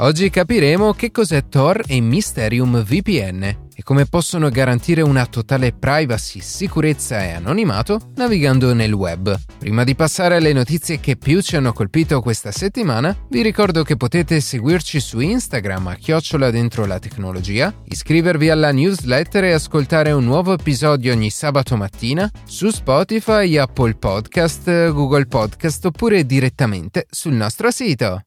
Oggi capiremo che cos'è Tor e Mysterium VPN e come possono garantire una totale privacy, sicurezza e anonimato navigando nel web. Prima di passare alle notizie che più ci hanno colpito questa settimana, vi ricordo che potete seguirci su Instagram a chiocciola dentro la tecnologia, iscrivervi alla newsletter e ascoltare un nuovo episodio ogni sabato mattina su Spotify, Apple Podcast, Google Podcast oppure direttamente sul nostro sito.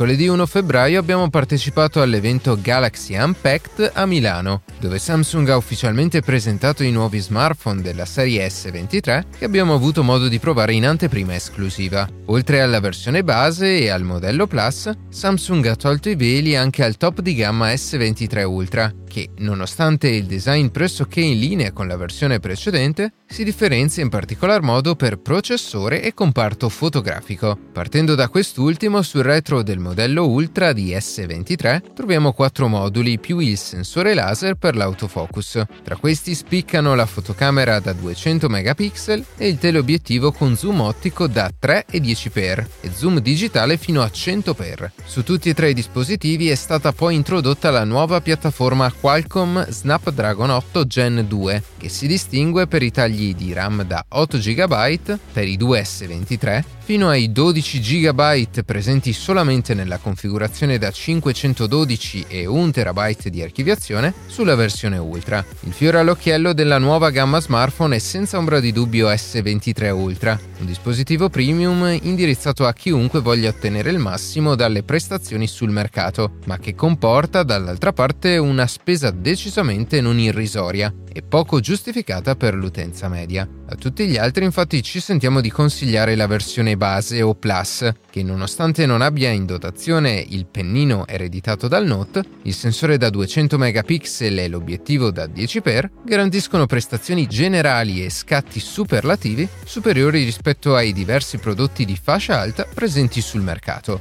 Mercoledì 1 febbraio abbiamo partecipato all'evento Galaxy Unpacked a Milano, dove Samsung ha ufficialmente presentato i nuovi smartphone della serie S23 che abbiamo avuto modo di provare in anteprima esclusiva. Oltre alla versione base e al modello Plus, Samsung ha tolto i veli anche al top di gamma S23 Ultra, che, nonostante il design pressoché in linea con la versione precedente, si differenzia in particolar modo per processore e comparto fotografico. Partendo da quest'ultimo, sul retro del modello Ultra di S23 troviamo quattro moduli più il sensore laser per l'autofocus. Tra questi spiccano la fotocamera da 200 megapixel e il teleobiettivo con zoom ottico da 3 e 10x e zoom digitale fino a 100x. Su tutti e tre i dispositivi è stata poi introdotta la nuova piattaforma Qualcomm Snapdragon 8 Gen 2, che si distingue per i tagli di RAM da 8 GB per i 2 S23 fino ai 12 GB presenti solamente nella configurazione da 512 e 1 TB di archiviazione sulla versione Ultra. Il fiore all'occhiello della nuova gamma smartphone è senza ombra di dubbio S23 Ultra, un dispositivo premium indirizzato a chiunque voglia ottenere il massimo dalle prestazioni sul mercato, ma che comporta dall'altra parte una spesa decisamente non irrisoria e poco giustificata per l'utenza media. A tutti gli altri infatti ci sentiamo di consigliare la versione base o Plus, che nonostante non abbia in dotazione il pennino ereditato dal Note, il sensore da 200 megapixel e l'obiettivo da 10x garantiscono prestazioni generali e scatti superlativi superiori rispetto ai diversi prodotti di fascia alta presenti sul mercato.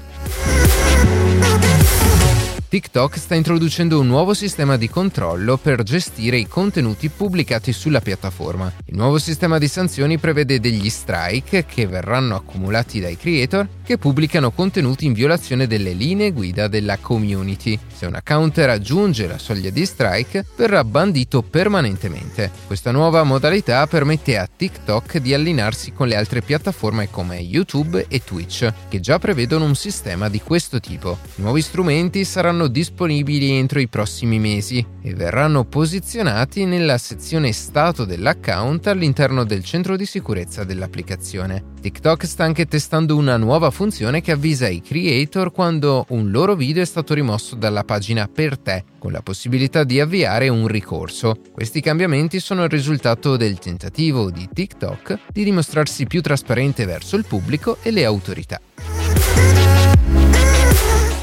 TikTok sta introducendo un nuovo sistema di controllo per gestire i contenuti pubblicati sulla piattaforma. Il nuovo sistema di sanzioni prevede degli strike che verranno accumulati dai creator che pubblicano contenuti in violazione delle linee guida della community. Se un account raggiunge la soglia di strike, verrà bandito permanentemente. Questa nuova modalità permette a TikTok di allinearsi con le altre piattaforme come YouTube e Twitch, che già prevedono un sistema di questo tipo. Nuovi strumenti saranno saranno disponibili entro i prossimi mesi e verranno posizionati nella sezione stato dell'account all'interno del centro di sicurezza dell'applicazione. TikTok sta anche testando una nuova funzione che avvisa i creator quando un loro video è stato rimosso dalla pagina per te, con la possibilità di avviare un ricorso. Questi cambiamenti sono il risultato del tentativo di TikTok di dimostrarsi più trasparente verso il pubblico e le autorità.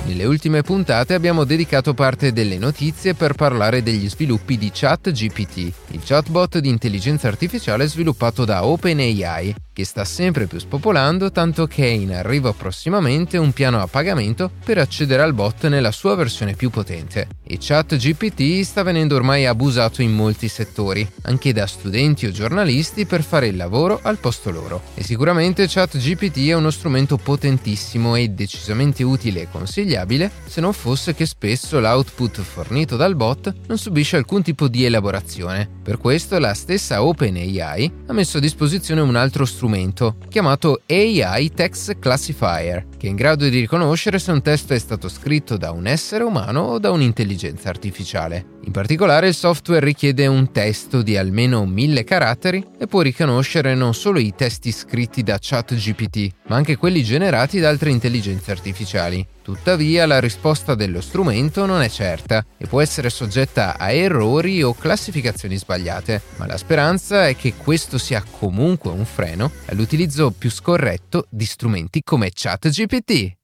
Nelle ultime puntate abbiamo dedicato parte delle notizie per parlare degli sviluppi di ChatGPT, il chatbot di intelligenza artificiale sviluppato da OpenAI, che sta sempre più spopolando tanto che è in arrivo prossimamente un piano a pagamento per accedere al bot nella sua versione più potente. E ChatGPT sta venendo ormai abusato in molti settori, anche da studenti o giornalisti per fare il lavoro al posto loro. E sicuramente ChatGPT è uno strumento potentissimo e decisamente utile e consigliabile se non fosse che spesso l'output fornito dal bot non subisce alcun tipo di elaborazione. Per questo la stessa OpenAI ha messo a disposizione un altro strumento strumento chiamato AI Text Classifier, che è in grado di riconoscere se un testo è stato scritto da un essere umano o da un'intelligenza artificiale. In particolare il software richiede un testo di almeno mille caratteri e può riconoscere non solo i testi scritti da ChatGPT, ma anche quelli generati da altre intelligenze artificiali. Tuttavia la risposta dello strumento non è certa e può essere soggetta a errori o classificazioni sbagliate, ma la speranza è che questo sia comunque un freno all'utilizzo più scorretto di strumenti come ChatGPT.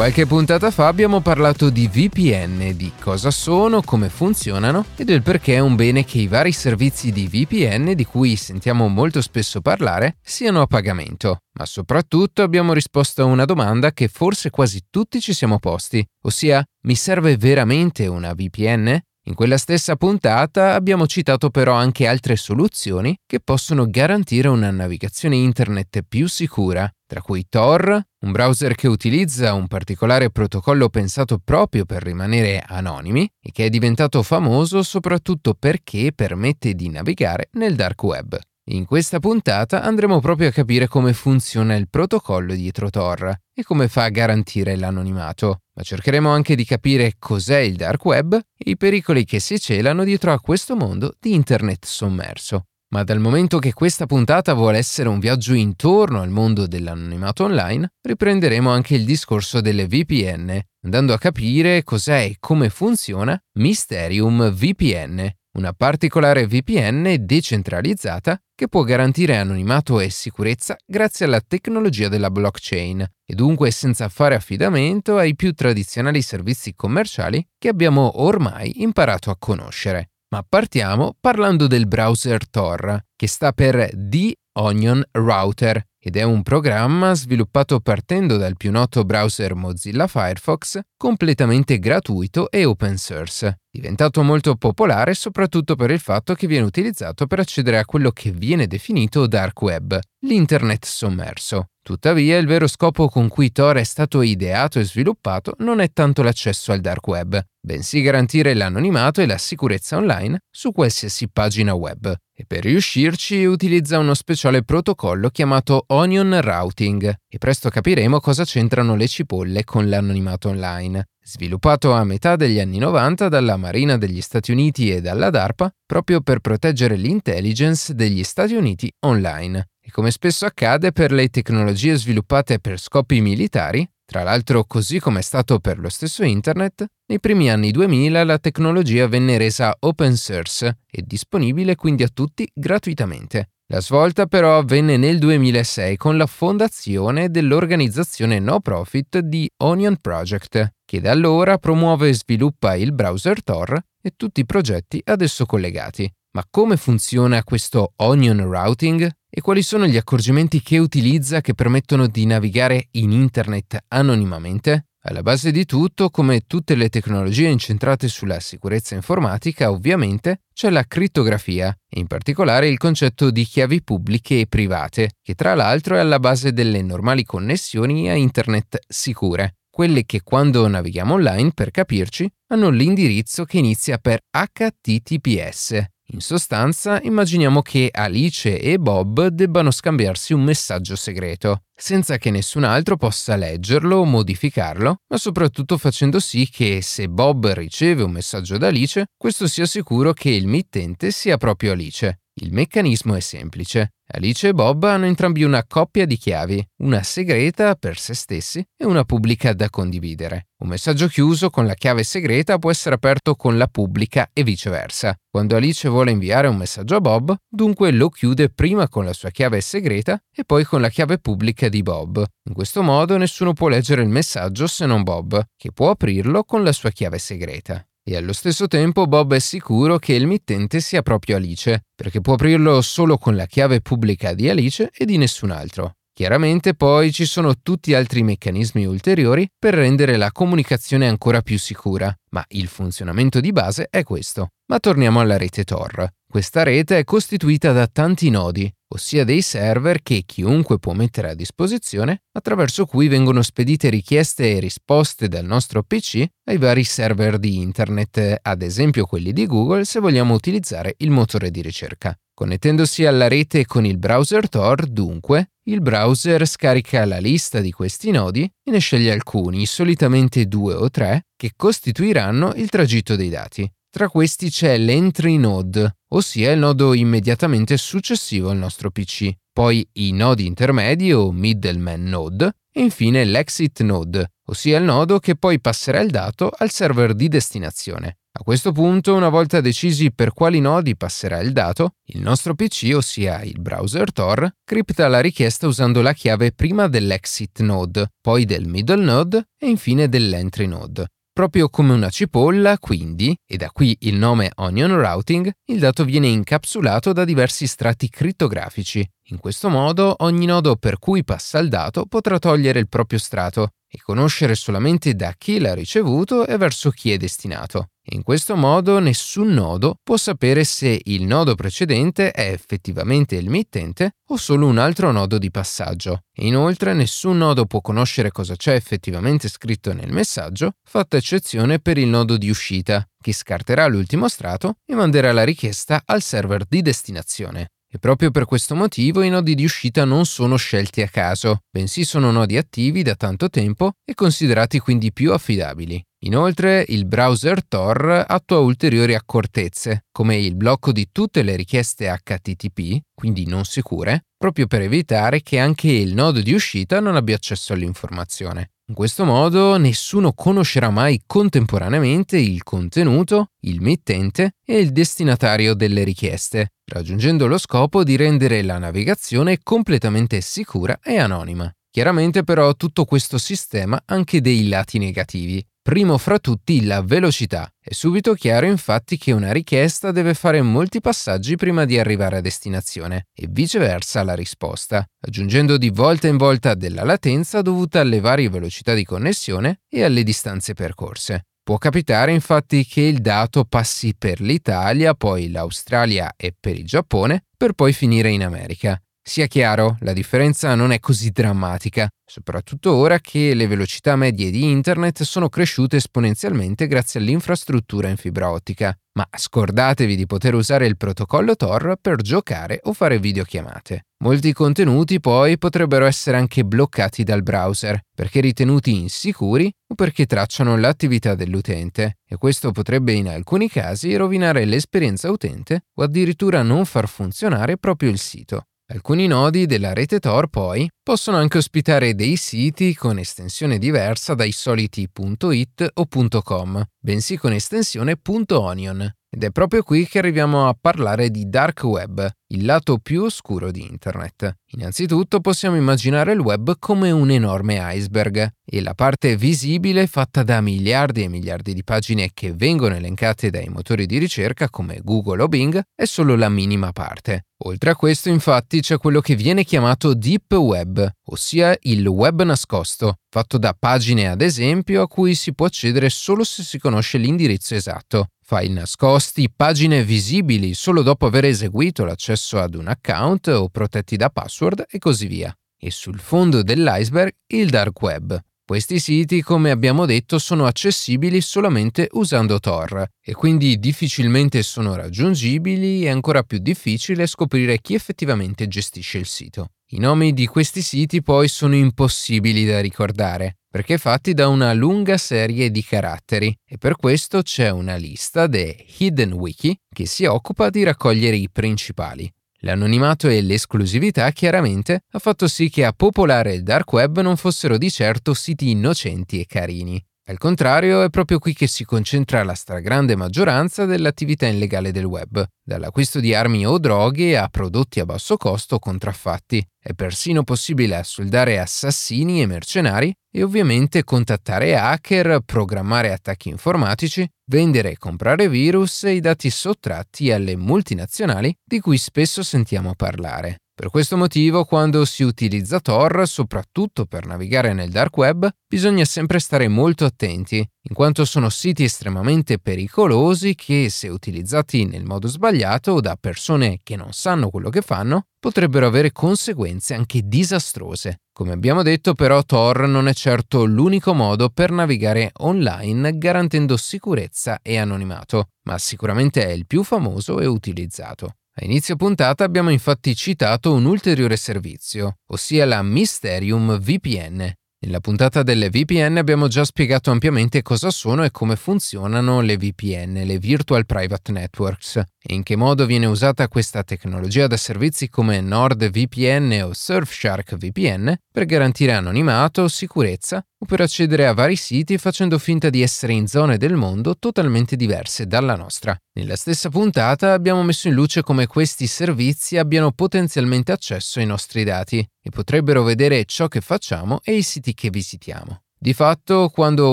Qualche puntata fa abbiamo parlato di VPN, di cosa sono, come funzionano e del perché è un bene che i vari servizi di VPN di cui sentiamo molto spesso parlare siano a pagamento. Ma soprattutto abbiamo risposto a una domanda che forse quasi tutti ci siamo posti, ossia mi serve veramente una VPN? In quella stessa puntata abbiamo citato però anche altre soluzioni che possono garantire una navigazione internet più sicura, tra cui Tor, un browser che utilizza un particolare protocollo pensato proprio per rimanere anonimi e che è diventato famoso soprattutto perché permette di navigare nel dark web. In questa puntata andremo proprio a capire come funziona il protocollo dietro Tor e come fa a garantire l'anonimato, ma cercheremo anche di capire cos'è il dark web e i pericoli che si celano dietro a questo mondo di internet sommerso. Ma dal momento che questa puntata vuole essere un viaggio intorno al mondo dell'anonimato online, riprenderemo anche il discorso delle VPN, andando a capire cos'è e come funziona Mysterium VPN, una particolare VPN decentralizzata che può garantire anonimato e sicurezza grazie alla tecnologia della blockchain e dunque senza fare affidamento ai più tradizionali servizi commerciali che abbiamo ormai imparato a conoscere. Ma partiamo parlando del browser Tor, che sta per The Onion Router ed è un programma sviluppato partendo dal più noto browser Mozilla Firefox, completamente gratuito e open source, diventato molto popolare soprattutto per il fatto che viene utilizzato per accedere a quello che viene definito dark web, l'internet sommerso. Tuttavia, il vero scopo con cui Tor è stato ideato e sviluppato non è tanto l'accesso al dark web, bensì garantire l'anonimato e la sicurezza online su qualsiasi pagina web. E per riuscirci utilizza uno speciale protocollo chiamato Onion Routing, e presto capiremo cosa c'entrano le cipolle con l'anonimato online. Sviluppato a metà degli anni 90 dalla Marina degli Stati Uniti e dalla DARPA proprio per proteggere l'intelligence degli Stati Uniti online e come spesso accade per le tecnologie sviluppate per scopi militari, tra l'altro così come è stato per lo stesso Internet, nei primi anni 2000 la tecnologia venne resa open source e disponibile quindi a tutti gratuitamente. La svolta però avvenne nel 2006 con la fondazione dell'organizzazione no profit di Onion Project, che da allora promuove e sviluppa il browser Tor e tutti i progetti ad esso collegati. Ma come funziona questo onion routing e quali sono gli accorgimenti che utilizza che permettono di navigare in internet anonimamente? Alla base di tutto, come tutte le tecnologie incentrate sulla sicurezza informatica, ovviamente, c'è la crittografia e in particolare il concetto di chiavi pubbliche e private, che tra l'altro è alla base delle normali connessioni a internet sicure quelle che quando navighiamo online, per capirci, hanno l'indirizzo che inizia per HTTPS, in sostanza, immaginiamo che Alice e Bob debbano scambiarsi un messaggio segreto, senza che nessun altro possa leggerlo o modificarlo, ma soprattutto facendo sì che se Bob riceve un messaggio da Alice, questo sia sicuro che il mittente sia proprio Alice. Il meccanismo è semplice. Alice e Bob hanno entrambi una coppia di chiavi, una segreta per se stessi e una pubblica da condividere. Un messaggio chiuso con la chiave segreta può essere aperto con la pubblica e viceversa. Quando Alice vuole inviare un messaggio a Bob, dunque lo chiude prima con la sua chiave segreta e poi con la chiave pubblica di Bob. In questo modo nessuno può leggere il messaggio se non Bob, che può aprirlo con la sua chiave segreta. E allo stesso tempo Bob è sicuro che il mittente sia proprio Alice, perché può aprirlo solo con la chiave pubblica di Alice e di nessun altro. Chiaramente poi ci sono tutti altri meccanismi ulteriori per rendere la comunicazione ancora più sicura, ma il funzionamento di base è questo. Ma torniamo alla rete Tor. Questa rete è costituita da tanti nodi, ossia dei server che chiunque può mettere a disposizione, attraverso cui vengono spedite richieste e risposte dal nostro PC ai vari server di Internet, ad esempio quelli di Google se vogliamo utilizzare il motore di ricerca. Connettendosi alla rete con il browser Tor, dunque, il browser scarica la lista di questi nodi e ne sceglie alcuni, solitamente due o tre, che costituiranno il tragitto dei dati. Tra questi c'è l'entry node, ossia il nodo immediatamente successivo al nostro PC. poi i nodi intermedi o middleman node e infine l'exit node, ossia il nodo che poi passerà il dato al server di destinazione. A questo punto, una volta decisi per quali nodi passerà il dato, il nostro PC, ossia il browser Tor, cripta la richiesta usando la chiave prima dell'exit node, poi del middle node e infine dell'entry node. Proprio come una cipolla, quindi, e da qui il nome Onion Routing, il dato viene incapsulato da diversi strati crittografici. In questo modo ogni nodo per cui passa il dato potrà togliere il proprio strato e conoscere solamente da chi l'ha ricevuto e verso chi è destinato. In questo modo nessun nodo può sapere se il nodo precedente è effettivamente il mittente o solo un altro nodo di passaggio. inoltre nessun nodo può conoscere cosa c'è effettivamente scritto nel messaggio, fatta eccezione per il nodo di uscita, che scarterà l'ultimo strato e manderà la richiesta al server di destinazione. E proprio per questo motivo i nodi di uscita non sono scelti a caso, bensì sono nodi attivi da tanto tempo e considerati quindi più affidabili. Inoltre il browser Tor attua ulteriori accortezze, come il blocco di tutte le richieste HTTP, quindi non sicure, proprio per evitare che anche il nodo di uscita non abbia accesso all'informazione. In questo modo nessuno conoscerà mai contemporaneamente il contenuto, il mittente e il destinatario delle richieste, raggiungendo lo scopo di rendere la navigazione completamente sicura e anonima. Chiaramente però tutto questo sistema ha anche dei lati negativi, Primo fra tutti la velocità. È subito chiaro infatti che una richiesta deve fare molti passaggi prima di arrivare a destinazione e viceversa la risposta, aggiungendo di volta in volta della latenza dovuta alle varie velocità di connessione e alle distanze percorse. Può capitare infatti che il dato passi per l'Italia, poi l'Australia e per il Giappone, per poi finire in America. Sia chiaro, la differenza non è così drammatica, soprattutto ora che le velocità medie di Internet sono cresciute esponenzialmente grazie all'infrastruttura in fibra ottica. Ma scordatevi di poter usare il protocollo Tor per giocare o fare videochiamate. Molti contenuti poi potrebbero essere anche bloccati dal browser perché ritenuti insicuri o perché tracciano l'attività dell'utente e questo potrebbe in alcuni casi rovinare l'esperienza utente o addirittura non far funzionare proprio il sito. Alcuni nodi della rete Tor poi possono anche ospitare dei siti con estensione diversa dai soliti .it o .com, bensì con estensione .onion. Ed è proprio qui che arriviamo a parlare di dark web, il lato più oscuro di Internet. Innanzitutto possiamo immaginare il web come un enorme iceberg e la parte visibile fatta da miliardi e miliardi di pagine che vengono elencate dai motori di ricerca come Google o Bing è solo la minima parte. Oltre a questo infatti c'è quello che viene chiamato deep web, ossia il web nascosto, fatto da pagine ad esempio a cui si può accedere solo se si conosce l'indirizzo esatto file nascosti, pagine visibili solo dopo aver eseguito l'accesso ad un account o protetti da password e così via. E sul fondo dell'iceberg il dark web. Questi siti, come abbiamo detto, sono accessibili solamente usando Tor e quindi difficilmente sono raggiungibili e ancora più difficile scoprire chi effettivamente gestisce il sito. I nomi di questi siti poi sono impossibili da ricordare, perché fatti da una lunga serie di caratteri e per questo c'è una lista de Hidden Wiki che si occupa di raccogliere i principali. L'anonimato e l'esclusività chiaramente ha fatto sì che a popolare il dark web non fossero di certo siti innocenti e carini. Al contrario, è proprio qui che si concentra la stragrande maggioranza dell'attività illegale del web, dall'acquisto di armi o droghe a prodotti a basso costo contraffatti. È persino possibile assoldare assassini e mercenari e ovviamente contattare hacker, programmare attacchi informatici, vendere e comprare virus e i dati sottratti alle multinazionali di cui spesso sentiamo parlare. Per questo motivo, quando si utilizza Tor, soprattutto per navigare nel dark web, bisogna sempre stare molto attenti, in quanto sono siti estremamente pericolosi che, se utilizzati nel modo sbagliato o da persone che non sanno quello che fanno, potrebbero avere conseguenze anche disastrose. Come abbiamo detto, però, Tor non è certo l'unico modo per navigare online garantendo sicurezza e anonimato, ma sicuramente è il più famoso e utilizzato. A inizio puntata abbiamo infatti citato un ulteriore servizio, ossia la Mysterium VPN. Nella puntata delle VPN abbiamo già spiegato ampiamente cosa sono e come funzionano le VPN, le Virtual Private Networks. E in che modo viene usata questa tecnologia da servizi come NordVPN o Surfshark VPN per garantire anonimato, sicurezza o per accedere a vari siti facendo finta di essere in zone del mondo totalmente diverse dalla nostra. Nella stessa puntata abbiamo messo in luce come questi servizi abbiano potenzialmente accesso ai nostri dati e potrebbero vedere ciò che facciamo e i siti che visitiamo. Di fatto, quando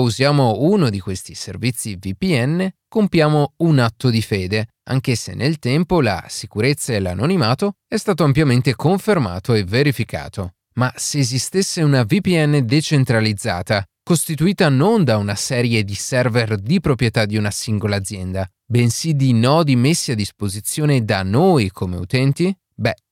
usiamo uno di questi servizi VPN, compiamo un atto di fede, anche se nel tempo la sicurezza e l'anonimato è stato ampiamente confermato e verificato. Ma se esistesse una VPN decentralizzata, costituita non da una serie di server di proprietà di una singola azienda, bensì di nodi messi a disposizione da noi come utenti,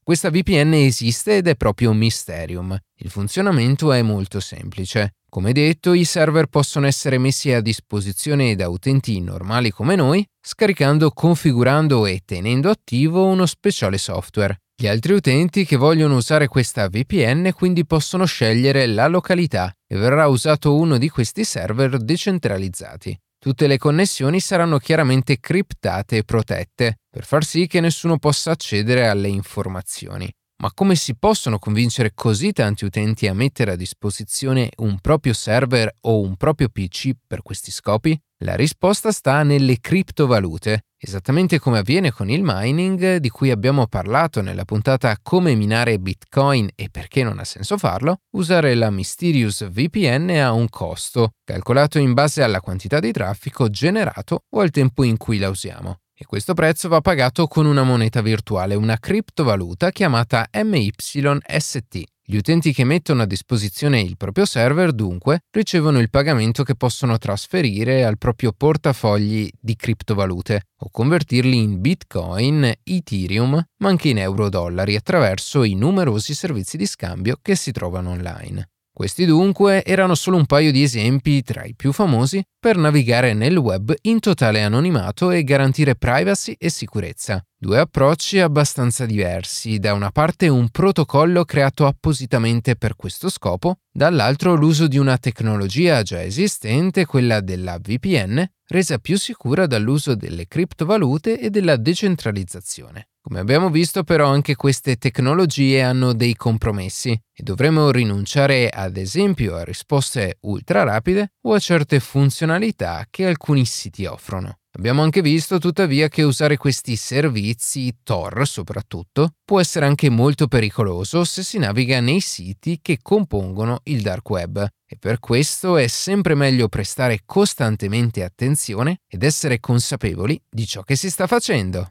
questa VPN esiste ed è proprio un mysterium. Il funzionamento è molto semplice. Come detto, i server possono essere messi a disposizione da utenti normali come noi, scaricando, configurando e tenendo attivo uno speciale software. Gli altri utenti che vogliono usare questa VPN quindi possono scegliere la località e verrà usato uno di questi server decentralizzati. Tutte le connessioni saranno chiaramente criptate e protette, per far sì che nessuno possa accedere alle informazioni. Ma come si possono convincere così tanti utenti a mettere a disposizione un proprio server o un proprio PC per questi scopi? La risposta sta nelle criptovalute, esattamente come avviene con il mining di cui abbiamo parlato nella puntata Come minare Bitcoin e perché non ha senso farlo, usare la Mysterious VPN ha un costo, calcolato in base alla quantità di traffico generato o al tempo in cui la usiamo e questo prezzo va pagato con una moneta virtuale, una criptovaluta chiamata MYST. Gli utenti che mettono a disposizione il proprio server dunque ricevono il pagamento che possono trasferire al proprio portafogli di criptovalute o convertirli in Bitcoin, Ethereum, ma anche in euro-dollari attraverso i numerosi servizi di scambio che si trovano online. Questi dunque erano solo un paio di esempi tra i più famosi per navigare nel web in totale anonimato e garantire privacy e sicurezza. Due approcci abbastanza diversi, da una parte un protocollo creato appositamente per questo scopo, dall'altro l'uso di una tecnologia già esistente, quella della VPN, resa più sicura dall'uso delle criptovalute e della decentralizzazione. Come abbiamo visto però anche queste tecnologie hanno dei compromessi e dovremo rinunciare ad esempio a risposte ultra rapide o a certe funzionalità che alcuni siti offrono. Abbiamo anche visto tuttavia che usare questi servizi, Tor soprattutto, può essere anche molto pericoloso se si naviga nei siti che compongono il dark web e per questo è sempre meglio prestare costantemente attenzione ed essere consapevoli di ciò che si sta facendo.